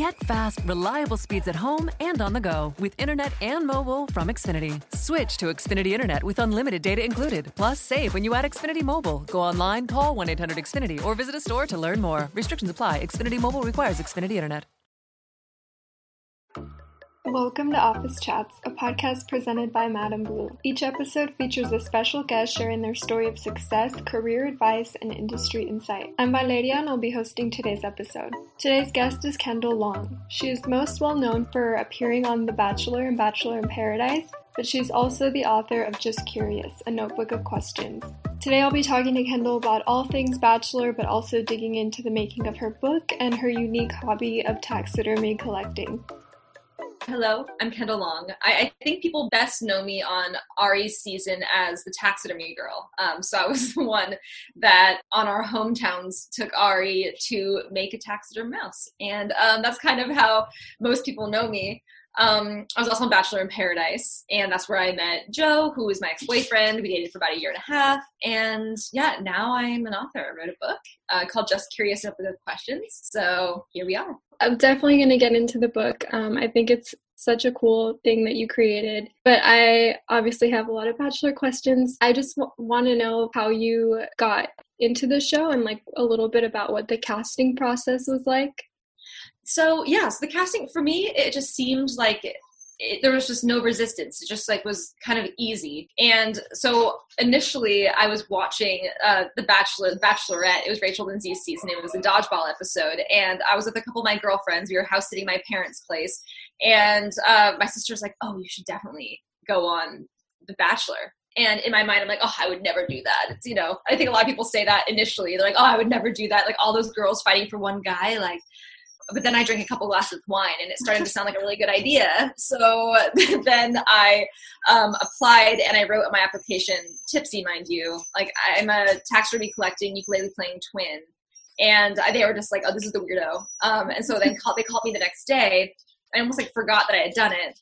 Get fast, reliable speeds at home and on the go with internet and mobile from Xfinity. Switch to Xfinity Internet with unlimited data included. Plus, save when you add Xfinity Mobile. Go online, call 1 800 Xfinity, or visit a store to learn more. Restrictions apply. Xfinity Mobile requires Xfinity Internet. Welcome to Office Chats, a podcast presented by Madam Blue. Each episode features a special guest sharing their story of success, career advice, and industry insight. I'm Valeria and I'll be hosting today's episode. Today's guest is Kendall Long. She is most well known for appearing on The Bachelor and Bachelor in Paradise, but she's also the author of Just Curious, a notebook of questions. Today I'll be talking to Kendall about all things Bachelor, but also digging into the making of her book and her unique hobby of taxidermy collecting. Hello, I'm Kendall Long. I, I, think people best know me on Arie's season as the taxidermy girl. Um, so I was the one that on our hometowns took Arie to make a taxidermy mouse. And um, that's kind of how most people know me. Um, I was also on Bachelor in Paradise, and that's where I met Joe, who was my ex-boyfriend. We dated for about a year and a half, and yeah, now I'm an author. I wrote a book uh, called Just Curious Enough with Questions. So here we are. I'm definitely going to get into the book. Um, I think it's such a cool thing that you created. But I obviously have a lot of Bachelor questions. I just w- want to know how you got into the show and like a little bit about what the casting process was like so yeah so the casting for me it just seemed like it, it, there was just no resistance it just like was kind of easy and so initially i was watching uh, the bachelor the bachelorette it was rachel lindsay's season it was a dodgeball episode and i was with a couple of my girlfriends we were house sitting my parents place and uh, my sister was like oh you should definitely go on the bachelor and in my mind, I'm like, oh, I would never do that. It's, you know, I think a lot of people say that initially. They're like, oh, I would never do that. Like all those girls fighting for one guy. Like, but then I drank a couple glasses of wine and it started to sound like a really good idea. So then I um, applied and I wrote my application, tipsy, mind you. Like I'm a taxidermy collecting, ukulele playing twin. And they were just like, oh, this is the weirdo. Um, and so then call, they called me the next day. I almost like forgot that I had done it.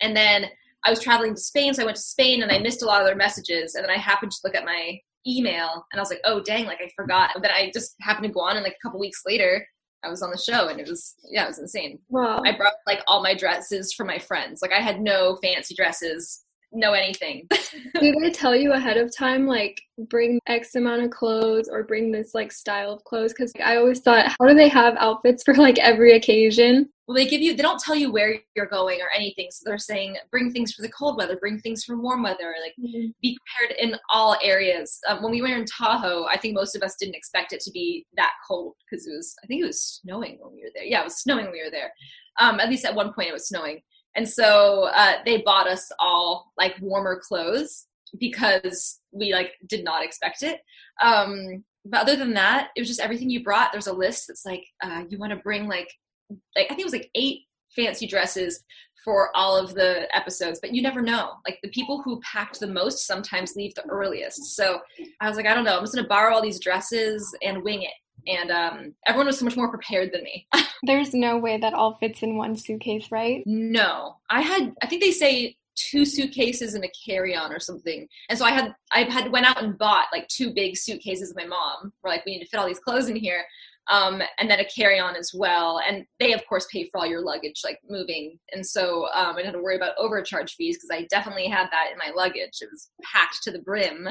And then I was traveling to Spain, so I went to Spain and I missed a lot of their messages. And then I happened to look at my email and I was like, oh, dang, like I forgot. But I just happened to go on and like a couple weeks later, I was on the show and it was yeah, it was insane. Wow. I brought like all my dresses for my friends. Like I had no fancy dresses know anything. Do they tell you ahead of time, like bring X amount of clothes or bring this like style of clothes? Because I always thought, how do they have outfits for like every occasion? Well, they give you, they don't tell you where you're going or anything. So they're saying, bring things for the cold weather, bring things for warm weather, like mm-hmm. be prepared in all areas. Um, when we were in Tahoe, I think most of us didn't expect it to be that cold because it was, I think it was snowing when we were there. Yeah, it was snowing when we were there. Um, at least at one point it was snowing and so uh, they bought us all like warmer clothes because we like did not expect it. Um, but other than that, it was just everything you brought. There's a list that's like uh, you want to bring like like I think it was like eight fancy dresses for all of the episodes, but you never know. Like the people who packed the most sometimes leave the earliest. So I was like, I don't know. I'm just gonna borrow all these dresses and wing it and um, everyone was so much more prepared than me. There's no way that all fits in one suitcase, right? No, I had. I think they say two suitcases and a carry-on or something. And so I had I had went out and bought like two big suitcases with my mom. We're like, we need to fit all these clothes in here. Um, and then a carry-on as well. And they of course pay for all your luggage, like moving. And so um, I didn't have to worry about overcharge fees because I definitely had that in my luggage. It was packed to the brim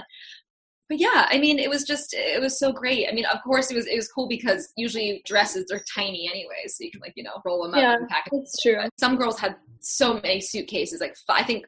but yeah, I mean, it was just it was so great. I mean, of course, it was it was cool because usually dresses are tiny anyway, so you can like you know roll them up yeah, and pack them. That's true. Some girls had so many suitcases. Like I think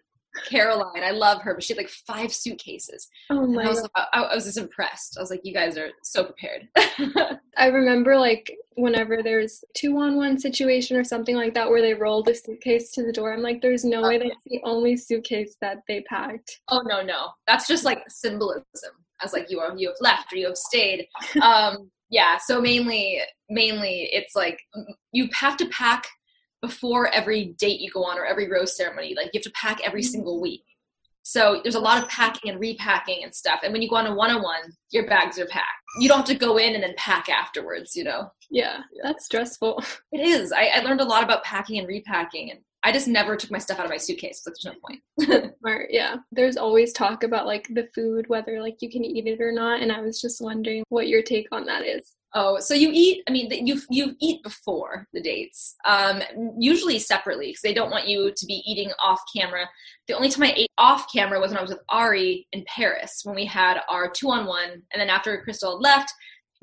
Caroline, I love her, but she had like five suitcases. Oh my! I was, I, I was just impressed. I was like, you guys are so prepared. I remember like whenever there's two on one situation or something like that where they roll the suitcase to the door. I'm like, there's no oh, way that's the only suitcase that they packed. Oh no, no, that's just like symbolism as like you are you have left or you have stayed. Um yeah so mainly mainly it's like you have to pack before every date you go on or every rose ceremony. Like you have to pack every mm-hmm. single week. So there's a lot of packing and repacking and stuff and when you go on a one-on-one your bags are packed. You don't have to go in and then pack afterwards you know? Yeah that's stressful. It is. I, I learned a lot about packing and repacking and I just never took my stuff out of my suitcase. So there's no point. Smart, yeah. There's always talk about like the food, whether like you can eat it or not. And I was just wondering what your take on that is. Oh, so you eat? I mean, you you eat before the dates, um, usually separately because they don't want you to be eating off camera. The only time I ate off camera was when I was with Arie in Paris when we had our two on one, and then after Krystal had left,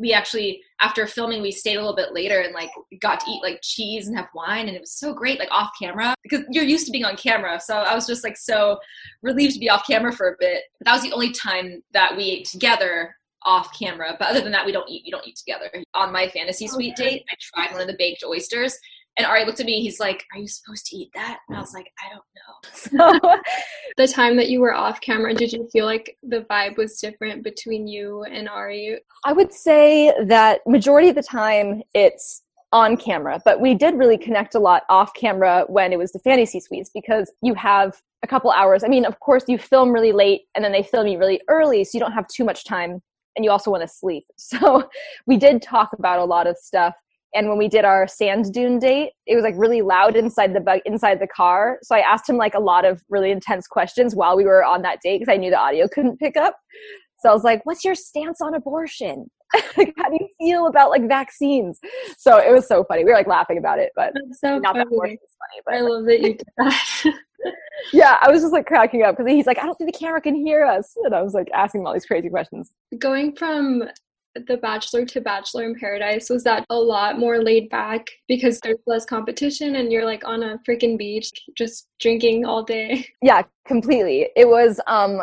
we actually after filming we stayed a little bit later and like got to eat like cheese and have wine and it was so great like off camera because you're used to being on camera so i was just like so relieved to be off camera for a bit but that was the only time that we ate together off camera. But other than that, we don't eat. We don't eat together. On my fantasy suite date, I tried one of the baked oysters, and Arie looked at me. He's like, "Are you supposed to eat that?" And I was like, "I don't know." So, the time that you were off camera, did you feel like the vibe was different between you and Arie? I would say that majority of the time it's on camera, but we did really connect a lot off camera when it was the fantasy suites because you have a couple hours. I mean, of course, you film really late and then they film you really early, so you don't have too much time and you also want to sleep. So we did talk about a lot of stuff. And when we did our sand dune date, it was like really loud inside the bu- inside the car. So I asked him like a lot of really intense questions while we were on that date because I knew the audio couldn't pick up. So I was like, "What's your stance on abortion? like, how do you feel about like vaccines?" So it was so funny. We were like laughing about it, but That's so not funny. that funny. But I love that you did that. yeah, I was just like cracking up because he's like, I don't think the camera can hear us. And I was like asking him all these crazy questions. Going from the Bachelor to Bachelor in Paradise, was that a lot more laid back because there's less competition and you're like on a freaking beach just drinking all day? Yeah, completely. It was um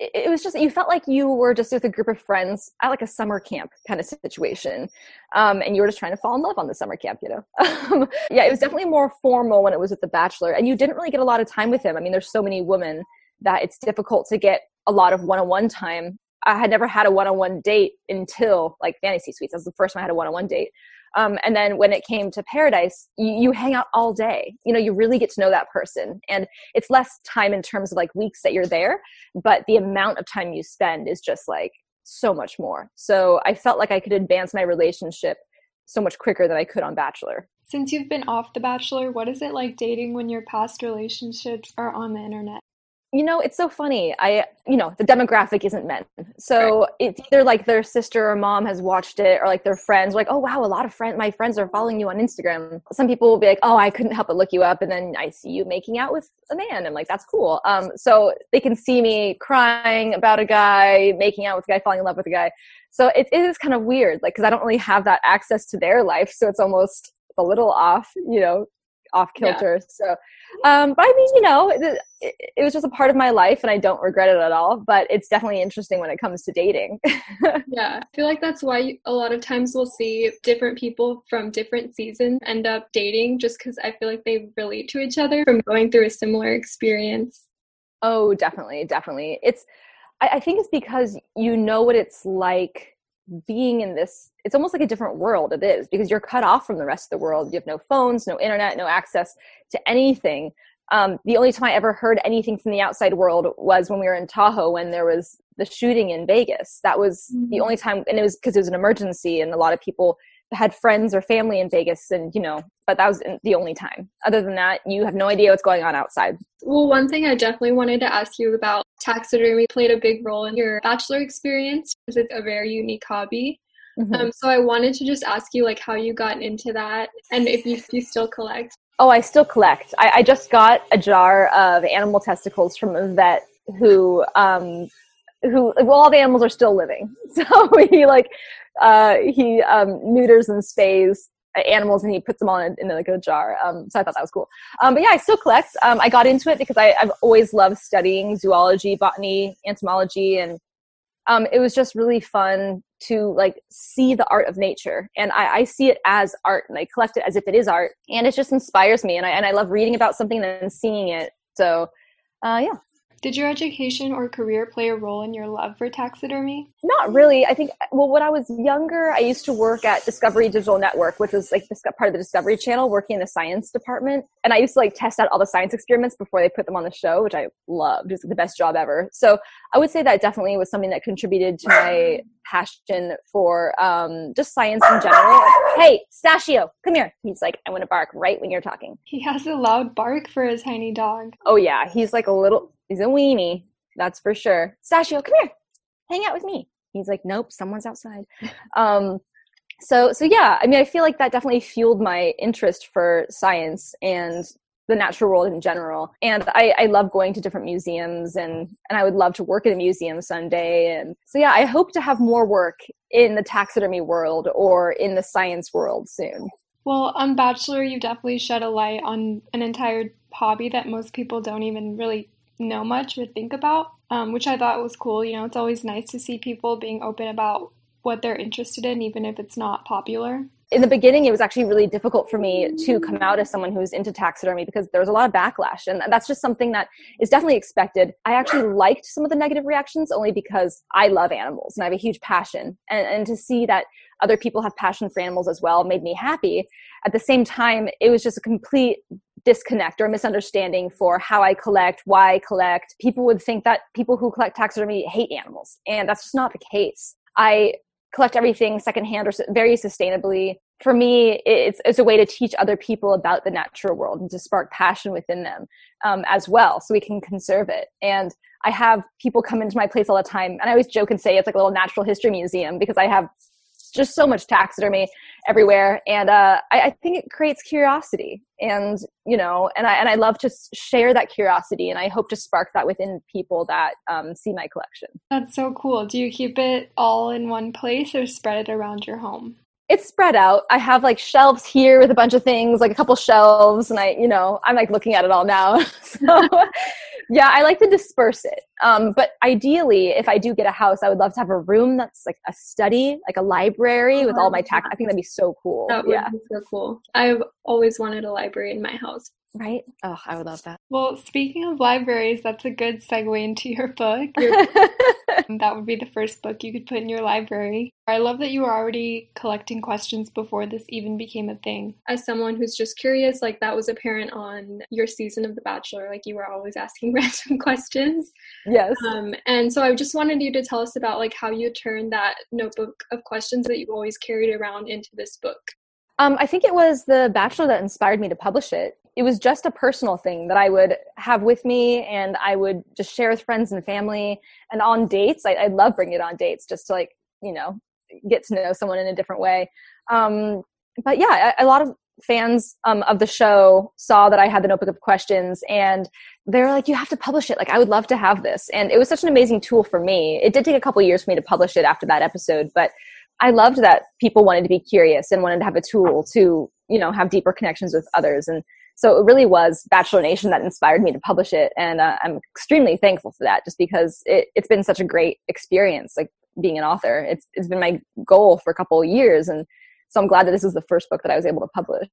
it was just you felt like you were just with a group of friends at like a summer camp kind of situation um, and you were just trying to fall in love on the summer camp you know um, yeah it was definitely more formal when it was with the bachelor and you didn't really get a lot of time with him i mean there's so many women that it's difficult to get a lot of one-on-one time i had never had a one-on-one date until like fantasy suites that was the first time i had a one-on-one date um, and then when it came to paradise, you, you, hang out all day. You know, you really get to know that person. And it's less time in terms of like weeks that you're there, but the amount of time you spend is just like so much more. So I felt like I could advance my relationship so much quicker than I could on Bachelor. Since you've been off The Bachelor, what is it like dating when your past relationships are on the internet? You know it's so funny i you know the demographic isn't men. So right. it's either like their sister or mom has watched it or like their friends like oh wow a lot of friends my friends are following you on instagram. Some people will be like oh i couldn't help but look you up and then i see you making out with a man i'm like that's cool. Um so they can see me crying about a guy making out with a guy falling in love with a guy. So it, it is kind of weird like because i don't really have that access to their life so it's almost a little off you know off kilter. Yeah. So, um, but I mean, you know, it, it, was just a part of my life, and I don't regret it at all. But it's definitely interesting when it comes to dating. yeah, I feel like that's why a lot of times we'll see different people from different seasons end up dating, just because I feel like they relate to each other from going through a similar experience. Oh, definitely, definitely. It's. I, I think it's because you know what it's like being in this it's almost like a different world it is because you're cut off from the rest of the world. You have no phones no internet no access to anything. Um, the only time i ever heard anything from the outside world was when we were in tahoe when there was the shooting in vegas. That was mm-hmm. the only time and it was because it was an emergency and a lot of people had friends or family in Vegas and you know but that was the only time. Other than that you have no idea what's going on outside. Well one thing I definitely wanted to ask you about taxidermy played a big role in your bachelor experience because it's a very unique hobby. Mm-hmm. um, so I wanted to just ask you like how you got into that and if you, you still collect. Oh I still collect. I, I just got a jar of animal testicles from a vet who um who well all the animals are still living. So he like uh, he um, neuters and spays animals and he puts them all in, in like a jar. Um, so I thought that was cool. Um, but yeah, I still collect. Um, I got into it because I, have always loved studying zoology, botany, entomology, and um, it was just really fun to like see the art of nature. And I, I, see it as art, and I collect it as if it is art, and it just inspires me. And I and I love reading about something and seeing it. So uh, yeah. Did your education or career play a role in your love for taxidermy? Not really. I think, well, when I was younger, I used to work at Discovery Digital Network, which was like part of the Discovery Channel, working in the science department. And I used to like test out all the science experiments before they put them on the show, which I loved. It was the best job ever. So I would say that definitely was something that contributed to my passion for um, just science in general. Hey, Stachio, come here. He's like, I want to bark right when you're talking. He has a loud bark for a tiny dog. Oh, yeah. He's like a little He's a weenie, that's for sure. Stachio, come here, hang out with me. He's like, nope, someone's outside. Um, so so yeah i mean i feel like that definitely fueled my interest for science and the natural world in general and I, I love going to different museums and and i would love to work in a museum someday and so yeah i hope to have more work in the taxidermy world or in the science world soon well on bachelor you definitely shed a light on an entire hobby that most people don't even really know much or think about um, which i thought was cool. You know it's always nice to see people being open about what they're interested in, even if it's not popular? in the beginning it was actually really difficult for me to come out as someone who's into taxidermy because there was a lot of backlash and that's just something that is definitely expected. I actually liked some of the negative reactions only because i love animals and i have a huge passion and, and to see that other people have passion for animals as well made me happy. At the same time it was just a complete disconnect or misunderstanding for how I collect, why I collect. People would think that people who collect taxidermy hate animals, and that's just not the case. I collect everything secondhand or very sustainably. For me, it's, it's a way to teach other people about the natural world and to spark passion within them um, as well so we can conserve it. And I have people come into my place all the time, and I always joke and say it's like a little natural history museum because I have just so much taxidermy everywhere. And uh, I, I, think it creates curiosity and you know and i and i love to share that curiosity and i hope to spark that within people that um, see my collection. That's so cool. Do you keep it all in one place or spread it around your home it's spread out. I have like shelves here with a bunch of things, like a couple shelves, and I, you know, I'm like looking at it all now. so, yeah, I like to disperse it. Um, but ideally, if I do get a house, I would love to have a room that's like a study, like a library with all my tax. I think that'd be so cool. That would yeah. be so cool. I've always wanted a library in my house. Right? Oh, I would love that. Well, speaking of libraries, that's a good segue into your book. that would be the first book you could put in your library. I love that you were already collecting questions before this even became a thing. As someone who's just curious, like that was apparent on your season of The Bachelor, like you were always asking random questions. Yes. Um, and so I just wanted you to tell us about like how you turned that notebook of questions that you've always carried around into this book. Um, I think it was The Bachelor that inspired me to publish it it was just a personal thing that I would have with me and I would just share with friends and family and on dates. I, would love bringing it on dates just to like, you know, get to know someone in a different way. Um, but yeah, a, a, lot of fans um, of the show saw that I had the notebook of questions and they're like, you have to publish it. Like, I would love to have this. And it was such an amazing tool for me. It did take a couple years for me to publish it after that episode, but I loved that people wanted to be curious and wanted to have a tool to, you know, have deeper connections with others. And so it really was Bachelor Nation that inspired me to publish it, and uh, I'm extremely thankful for that. Just because it, it's been such a great experience, like being an author. It's it's been my goal for a couple of years, and so I'm glad that this is the first book that I was able to publish.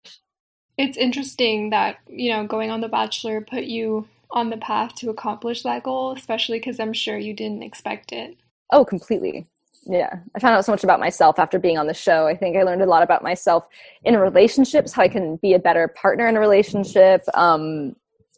It's interesting that you know going on The Bachelor put you on the path to accomplish that goal, especially because I'm sure you didn't expect it. Oh, completely yeah i found out so much about myself after being on the show. I think i learned a lot about myself in relationships how i can be a better partner in a relationship. Um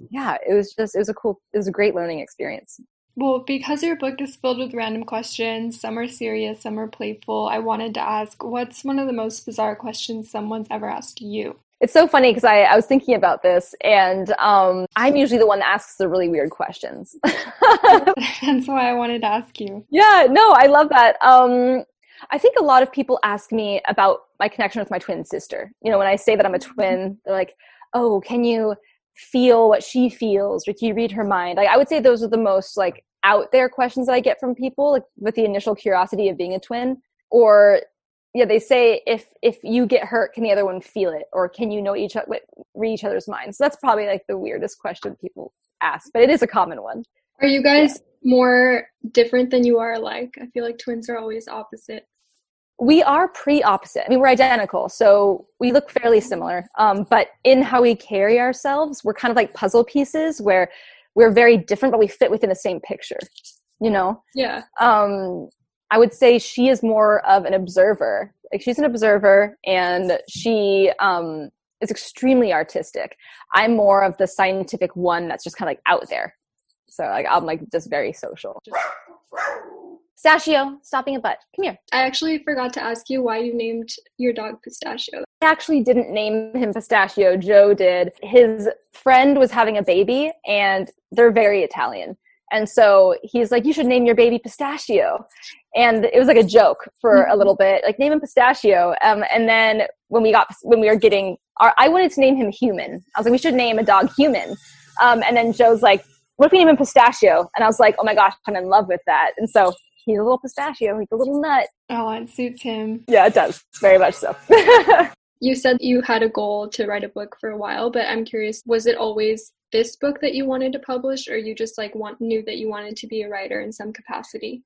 yeah it was just it was a cool it was a great learning experience. Well because your book is filled with random questions some are serious some are playful i wanted to ask what's one of the most bizarre questions someone's ever asked you it's so funny because I, I was thinking about this and um, i'm usually the one that asks the really weird questions. That's why i wanted to ask you. Yeah no i love that. Um, i think a lot of people ask me about my connection with my twin sister. You know when i say that i'm a twin they're like oh can you feel what she feels? Or can you read her mind? Like i would say those are the most like out there questions that i get from people like with the initial curiosity of being a twin. Or yeah they say if if you get hurt can the other one feel it? Or can you know each other read each other's minds? So that's probably like the weirdest question people ask but it is a common one. Are you guys yeah. more different than you are alike? I feel like twins are always opposite. We are pre-opposite. I mean we're identical so we look fairly similar. Um, but in how we carry ourselves we're kind of like puzzle pieces where we're very different but we fit within the same picture you know? Yeah. Um I would say she is more of an observer. Like she's an observer and she um, is extremely artistic. I'm more of the scientific one that's just kind of like out there. So like I'm like just very social. Pistachio, stopping a butt. Come here. I actually forgot to ask you why you named your dog Pistachio. I actually didn't name him Pistachio. Joe did. His friend was having a baby and they're very Italian And so he's like, you should name your baby Pistachio. And it was like a joke for a little bit, like name him Pistachio. Um, and then when we got, when we were getting our, I wanted to name him Human. I was like, we should name a dog Human. Um, and then Joe's like, what if we name him Pistachio? And I was like, oh my gosh, I'm in love with that. And so he's a little pistachio, he's a little nut. Oh, it suits him. Yeah, it does. Very much so. you said you had a goal to write a book for a while, but I'm curious, was it always this book that you wanted to publish or you just like want knew that you wanted to be a writer in some capacity?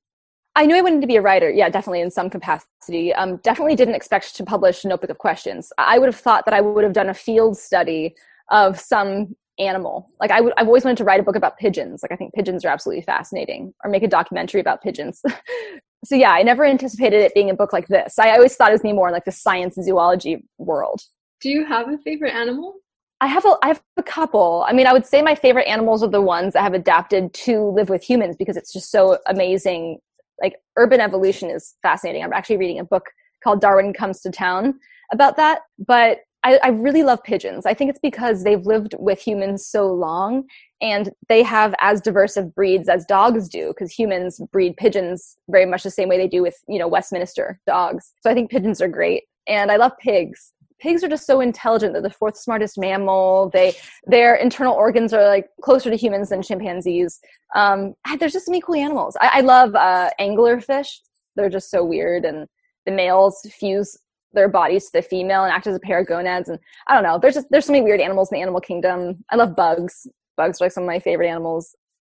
I knew I wanted to be a writer. Yeah, definitely in some capacity. Um, definitely didn't expect to publish Notebook of Questions. I would have thought that I would have done a field study of some animal. Like I would, I've always wanted to write a book about pigeons. Like I think pigeons are absolutely fascinating, or make a documentary about pigeons. so yeah, I never anticipated it being a book like this. I always thought it was me more in like the science and zoology world. Do you have a favorite animal? I have a I have a couple. I mean, I would say my favorite animals are the ones that have adapted to live with humans because it's just so amazing. Like urban evolution is fascinating. I'm actually reading a book called Darwin Comes to Town about that. But I, I really love pigeons. I think it's because they've lived with humans so long and they have as diverse of breeds as dogs do because humans breed pigeons very much the same way they do with you know westminster dogs so i think pigeons are great and i love pigs pigs are just so intelligent. They're the fourth smartest mammal. They their internal organs are like closer to humans than chimpanzees. Um, there's just some cool animals. I, I love uh, anglerfish. They're just so weird and the males fuse their bodies to the female and act as a pair of gonads and i don't know. There's just there's so many weird animals in the animal kingdom. I love bugs. Bugs are like some of my favorite animals.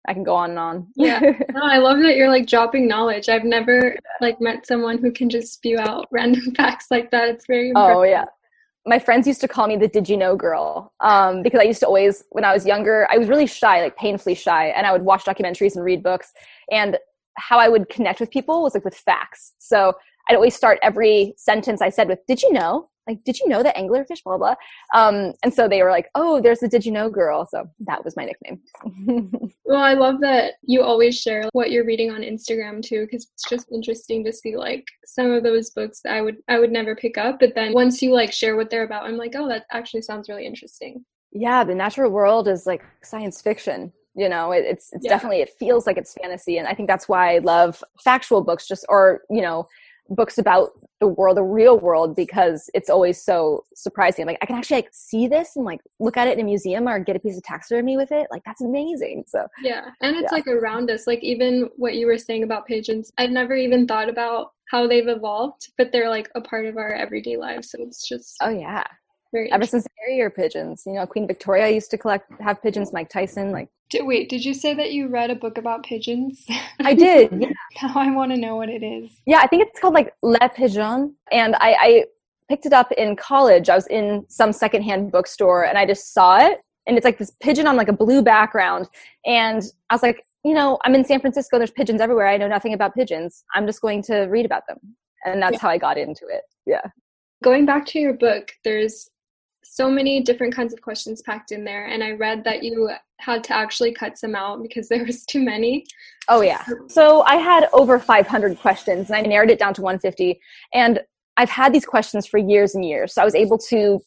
I can go on and on. Yeah. No, i love that you're like dropping knowledge. I've never like met someone who can just spew out random facts like that. It's very impressive. oh yeah my friends used to call me the did you know girl um, because i used to always when i was younger i was really shy like painfully shy and i would watch documentaries and read books and how i would connect with people was like with facts so I'd always start every sentence I said with, Did you know? Like, did you know that anglerfish, blah, blah. Um, and so they were like, Oh, there's the Did You Know girl. So that was my nickname. well, I love that you always share what you're reading on Instagram too, because it's just interesting to see like some of those books that I would I would never pick up. But then once you like share what they're about, I'm like, oh, that actually sounds really interesting. Yeah, the natural world is like science fiction you know it, it's it's yeah. definitely it feels like it's fantasy and i think that's why i love factual books just or you know books about the world, the real world, because it's always so surprising. Like I can actually like see this and like look at it in a museum or get a piece of taxidermy with it. Like that's amazing. So yeah, and it's yeah. like around us. Like even what you were saying about pigeons, I'd never even thought about how they've evolved, but they're like a part of our everyday lives. So it's just oh yeah, very ever since carrier pigeons. You know, Queen Victoria used to collect have pigeons. Mike Tyson, like. Did, wait, did you say that you read a book about pigeons? I did. Yeah. now I want to know what it is. Yeah, I think it's called like Le Pigeon, and I, I picked it up in college. I was in some secondhand bookstore, and I just saw it, and it's like this pigeon on like a blue background, and I was like, you know, I'm in San Francisco. There's pigeons everywhere. I know nothing about pigeons. I'm just going to read about them, and that's yeah. how I got into it. Yeah. Going back to your book, there's so many different kinds of questions packed in there and i read that you had to actually cut some out because there was too many. Oh yeah. So i had over 500 questions and i narrowed it down to 150 and i've had these questions for years and years. So i was able to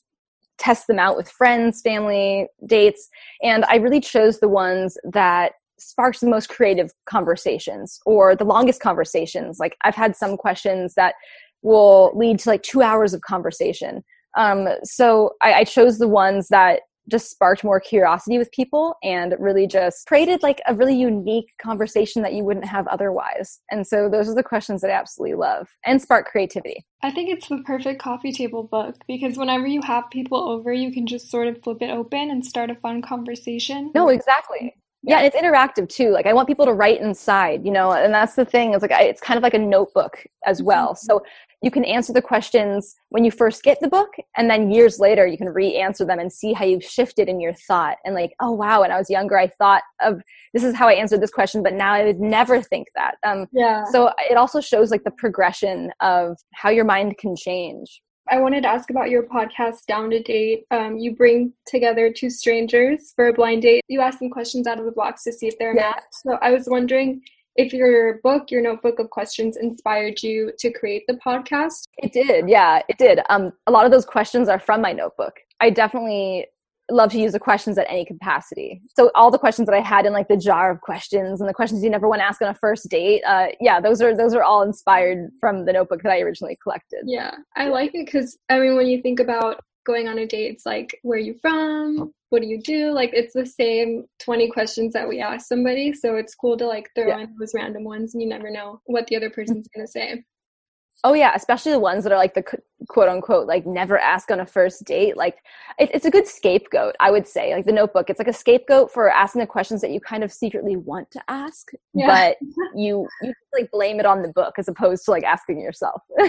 test them out with friends family dates and i really chose the ones that sparks the most creative conversations or the longest conversations. Like i've had some questions that will lead to like two hours of conversation um, so I, I chose the ones that just sparked more curiosity with people and really just created like a really unique conversation that you wouldn't have otherwise. And so those are the questions that I absolutely love and spark creativity. I think it's the perfect coffee table book because whenever you have people over, you can just sort of flip it open and start a fun conversation. No, exactly. Yeah, and it's interactive too. Like I want people to write inside, you know, and that's the thing. it's like I, it's kind of like a notebook as mm-hmm. well. Mm-hmm. So you can answer the questions when you first get the book and then years later you can re-answer them and see how you've shifted in your thought and like oh wow when i was younger i thought of this is how i answered this question but now i would never think that um, yeah so it also shows like the progression of how your mind can change I wanted to ask about your podcast, Down to Date. Um, you bring together two strangers for a blind date. You ask them questions out of the box to see if they're a yeah. match. So I was wondering if your book, your notebook of questions inspired you to create the podcast? It did, yeah, it did. Um, a lot of those questions are from my notebook. I definitely love to use the questions at any capacity. So all the questions that I had in like the jar of questions and the questions you never want to ask on a first date, uh, yeah, those are those are all inspired from the notebook that I originally collected. Yeah, I like it because I mean, when you think about going on a date, it's like, where are you from? What do you do? Like, it's the same 20 questions that we ask somebody. So it's cool to like throw yeah. in those random ones and you never know what the other person's going to say. Oh yeah, especially the ones that are like the quote unquote like never ask on a first date. Like it, it's a good scapegoat, I would say. Like the Notebook, it's like a scapegoat for asking the questions that you kind of secretly want to ask, yeah. but you you like blame it on the book as opposed to like asking yourself.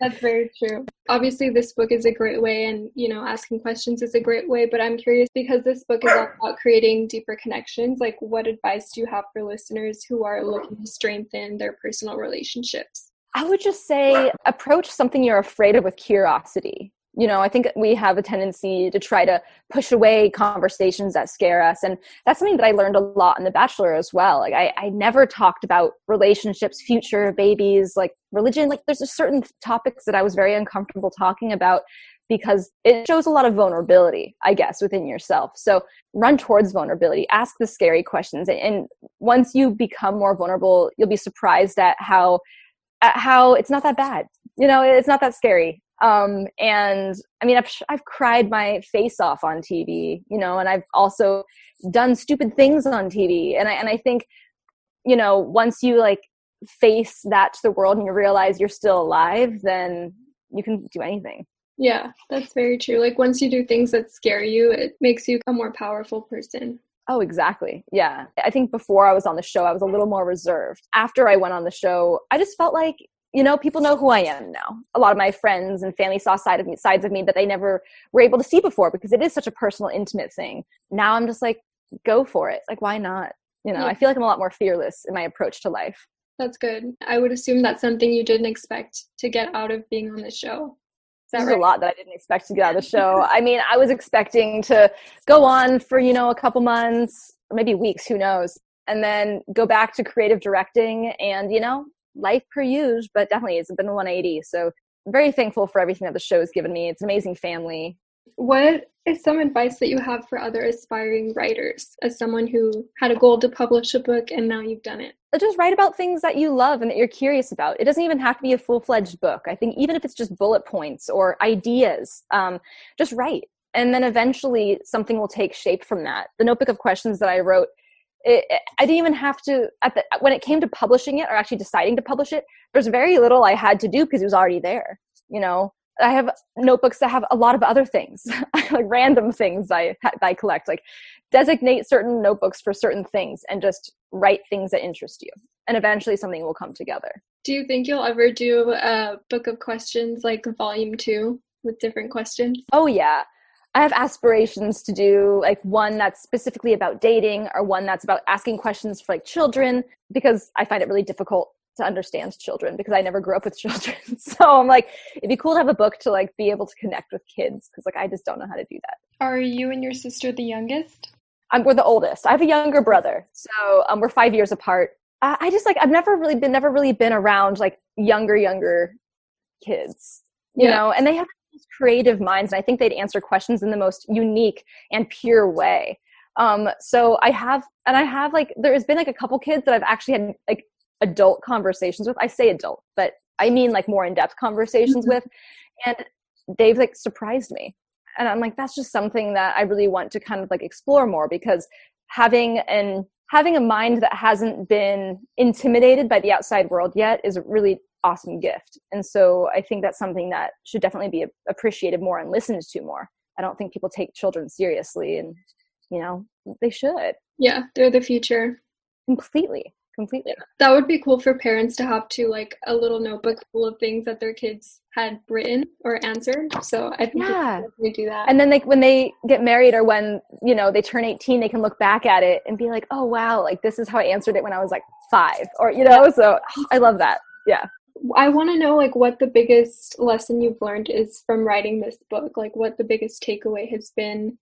That's very true. Obviously, this book is a great way, and you know, asking questions is a great way. But I'm curious because this book is all about creating deeper connections. Like, what advice do you have for listeners who are looking to strengthen their personal relationships? I would just say approach something you're afraid of with curiosity. You know, I think we have a tendency to try to push away conversations that scare us. And that's something that I learned a lot in The Bachelor as well. Like, I, I never talked about relationships, future, babies, like religion. Like, there's just certain topics that I was very uncomfortable talking about because it shows a lot of vulnerability, I guess, within yourself. So run towards vulnerability, ask the scary questions. And once you become more vulnerable, you'll be surprised at how at how it's not that bad. You know, it's not that scary. Um, and I mean, I've, I've cried my face off on TV, you know, and I've also done stupid things on TV. And I, and I think, you know, once you like face that to the world and you realize you're still alive, then you can do anything. Yeah, that's very true. Like once you do things that scare you, it makes you a more powerful person. Oh, exactly. Yeah. I think before I was on the show, I was a little more reserved. After I went on the show, I just felt like, you know, people know who I am now. A lot of my friends and family saw side of me, sides of me that they never were able to see before because it is such a personal, intimate thing. Now I'm just like, go for it. Like, why not? You know, yeah. I feel like I'm a lot more fearless in my approach to life. That's good. I would assume that's something you didn't expect to get out of being on the show. There's right? a lot that I didn't expect to get out of the show. I mean, I was expecting to go on for, you know, a couple months or maybe weeks, who knows, and then go back to creative directing and, you know, life per use, but definitely it's been a 180. So very thankful for everything that the show's given me. It's an amazing family. What is some advice that you have for other aspiring writers as someone who had a goal to publish a book and now you've done it? Just write about things that you love and that you're curious about. It doesn't even have to be a full fledged book. I think even if it's just bullet points or ideas, um, just write. And then eventually something will take shape from that. The notebook of questions that I wrote, it, I didn't even have to, the, when it came to publishing it or actually deciding to publish it, there's very little I had to do because it was already there. You know, I have notebooks that have a lot of other things, like random things I I collect. Like designate certain notebooks for certain things and just write things that interest you, and eventually something will come together. Do you think you'll ever do a book of questions like volume two with different questions? Oh yeah. I have aspirations to do like one that's specifically about dating or one that's about asking questions for like children because I find it really difficult to understand children because I never grew up with children. so I'm like, it'd be cool to have a book to like be able to connect with kids because like I just don't know how to do that. Are you and your sister the youngest? I'm, we're the oldest. I have a younger brother, so um, we're five years apart. I, I just like I've never really been never really been around like younger younger kids, you yeah. know, and they have creative minds, and I think they'd answer questions in the most unique and pure way. Um, so I have, and I have like, there's been like a couple kids that I've actually had like adult conversations with. I say adult, but I mean like more in depth conversations mm-hmm. with. And they've like surprised me. And I'm like, that's just something that I really want to kind of like explore more because having an having a mind that hasn't been intimidated by the outside world yet is a really awesome gift. And so I think that's something that should definitely be appreciated more and listened to more. I don't think people take children seriously and you know, they should. Yeah, they're the future. Completely completely. That would be cool for parents to have to like a little notebook full of things that their kids had written or answered. So I think yeah, they do that. And then like when they get married or when you know they turn eighteen, they can look back at it and be like, oh wow, like this is how I answered it when I was like five, or you know. So oh, I love that. Yeah. I want to know like what the biggest lesson you've learned is from writing this book. Like what the biggest takeaway has been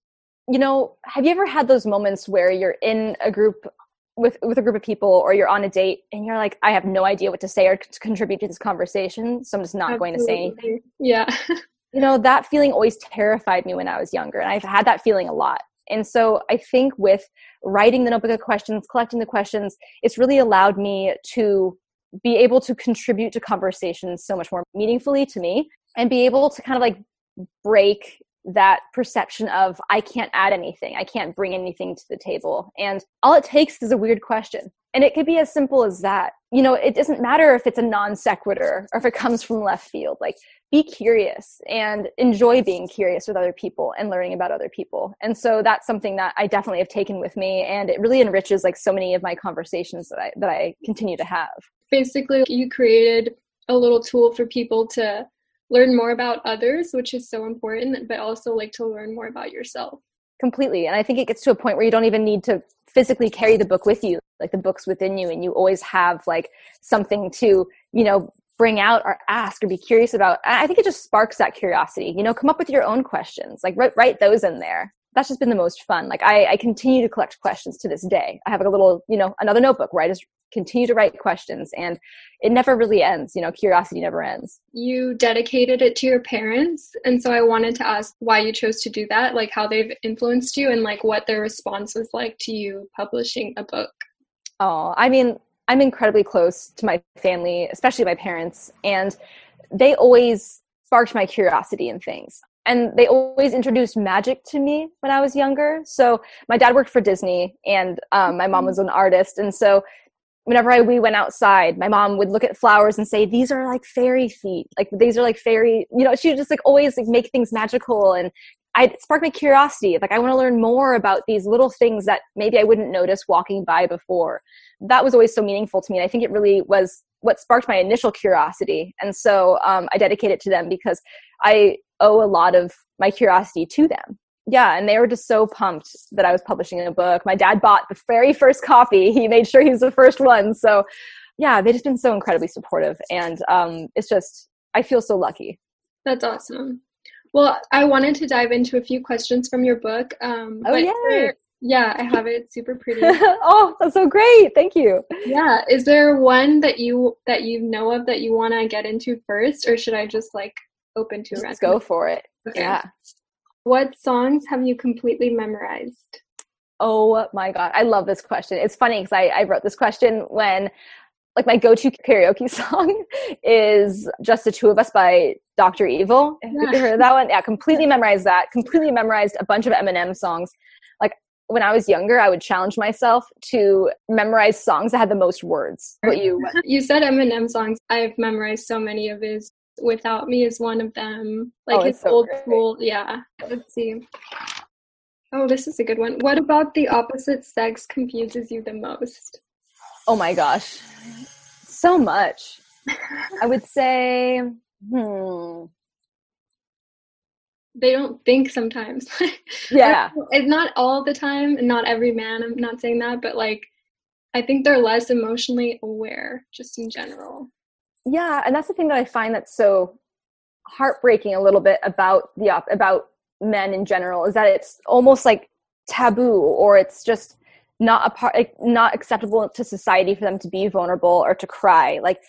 you know, have you ever had those moments where you're in a group with with a group of people or you're on a date and you're like i have no idea what to say or to contribute to this conversation so i'm just not Absolutely. going to say anything yeah you know, that feeling always terrified me when I was younger. And I've had that feeling a lot. And so I think with writing the notebook of questions, collecting the questions, it's really allowed me to be able to contribute to conversations so much more meaningfully to me and be able to kind of like break that perception of I can't add anything, I can't bring anything to the table. And all it takes is a weird question. And it could be as simple as that. You know, it doesn't matter if it's a non sequitur or if it comes from left field. Like, be curious and enjoy being curious with other people and learning about other people. And so that's something that I definitely have taken with me and it really enriches like so many of my conversations that I that I continue to have. Basically, you created a little tool for people to learn more about others, which is so important, but also like to learn more about yourself. Completely. And I think it gets to a point where you don't even need to physically carry the book with you, like the book's within you, and you always have like something to, you know, bring out or ask or be curious about. I think it just sparks that curiosity. You know, come up with your own questions, like write, write those in there that's just been the most fun. Like I, I continue to collect questions to this day. I have like a little, you know, another notebook where I just continue to write questions and it never really ends. You know curiosity never ends. You dedicated it to your parents and so i wanted to ask why you chose to do that like how they've influenced you and like what their response was like to you publishing a book. Oh i mean i'm incredibly close to my family especially my parents and they always sparked my curiosity in things. And they always introduced magic to me when I was younger. So my dad worked for Disney, and um, my mom was an artist, and so whenever I, we went outside, my mom would look at flowers and say, "These are like fairy feet. Like these are like fairy." You know, she would just like always like make things magical, and I sparked my curiosity. Like I want to learn more about these little things that maybe I wouldn't notice walking by before. That was always so meaningful to me. And I think it really was what sparked my initial curiosity, and so um, I dedicate it to them because I owe a lot of my curiosity to them yeah, and they were just so pumped that I was publishing a book. My dad bought the very first copy. He made sure he was the first one. So, yeah, they've just been so incredibly supportive, and um, it's just I feel so lucky. That's awesome. Well, I wanted to dive into a few questions from your book. Um, oh yeah. Yeah, I have it. super pretty. oh, that's so great! Thank you. Yeah, is there one that you that you know of that you want to get into first, or should I just like open to? Just go for it. Okay. Yeah. What songs have you completely memorized? Oh my God. I love this question. It's funny because I, I wrote this question when like my go-to karaoke song is just the two of us by dr evil yeah. have you heard that one yeah completely memorized that completely memorized a bunch of eminem songs like when i was younger i would challenge myself to memorize songs that had the most words what you you said eminem songs i've memorized so many of his Without Me is one of them. Like oh, his so old great. school. Yeah. Let's see. Oh, this is a good one. What about the opposite sex confuses you the most? Oh my gosh. So much. I would say, hmm. They don't think sometimes. yeah. It's not all the time, and not every man. I'm not saying that, but like, I think they're less emotionally aware, just in general yeah and that's the thing that i find that's so heartbreaking a little bit about the op- about men in general is that it's almost like taboo or it's just not a part like not acceptable to society for them to be vulnerable or to cry like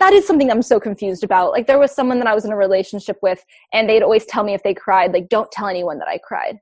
that is something i'm so confused about. Like there was someone that i was in a relationship with and they'd always tell me if they cried like don't tell anyone that i cried.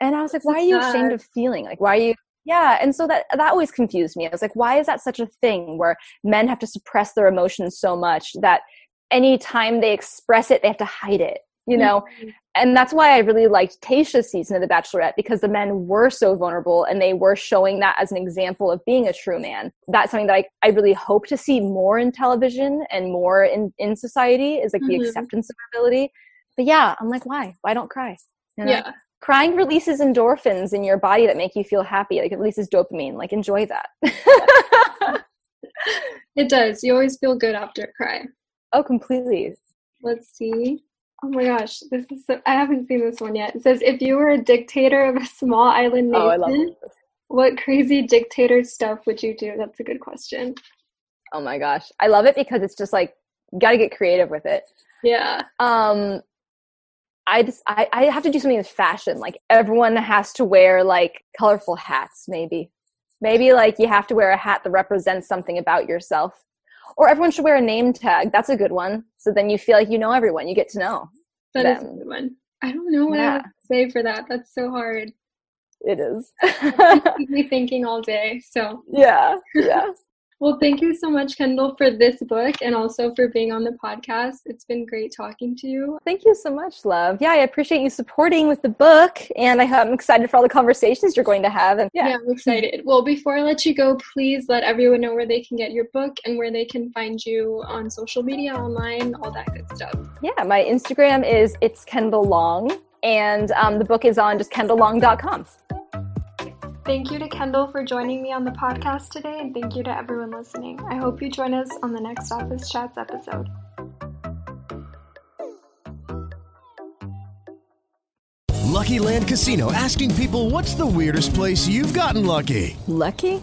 And i was like why are you ashamed of feeling? Like why are you yeah and so that that always confused me. I was like why is that such a thing where men have to suppress their emotions so much that anytime they express it they have to hide it you know? Mm-hmm. and that's why i really liked tayshia's season of the bachelorette because the men were so vulnerable and they were showing that as an example of being a true man. That's something that i, I really hope to see more in television and more in, in society is like mm-hmm. the acceptance of ability. But yeah i'm like why? Why don't cry? You know? yeah crying releases endorphins in your body that make you feel happy like it releases dopamine like enjoy that. It does. You always feel good after a cry. Oh completely. Let's see. Oh my gosh this is so, i haven't seen this one yet. It says if you were a dictator of a small island nation oh, I love this. what crazy dictator stuff would you do? That's a good question. Oh my gosh. I love it because it's just like you got to get creative with it. Yeah. Um I just I, I have to do something with fashion. Like everyone has to wear like colorful hats, maybe. Maybe like you have to wear a hat that represents something about yourself. Or everyone should wear a name tag. That's a good one. So then you feel like you know everyone. You get to know. them. That is a good one. I don't know what I Yeah. would say for that. That's so hard. It is. Keep me thinking all day. So, yeah, yeah. Well, thank you so much, Kendall, for this book and also for being on the podcast. It's been great talking to you. Thank you so much, love. Yeah, I appreciate you supporting with the book, and I, I'm excited for all the conversations you're going to have. And yeah, Yeah, I'm excited. Well, before I let you go, please let everyone know where they can get your book and where they can find you on social media, online, all that good stuff. yeah, my Instagram is it's Kendall Long, and um, the book is on just kendalllong.com. Thank you to Kendall for joining me on the podcast today, and thank you to everyone listening. I hope you join us on the next Office Chats episode. Lucky Land Casino asking people what's the weirdest place you've gotten lucky? Lucky?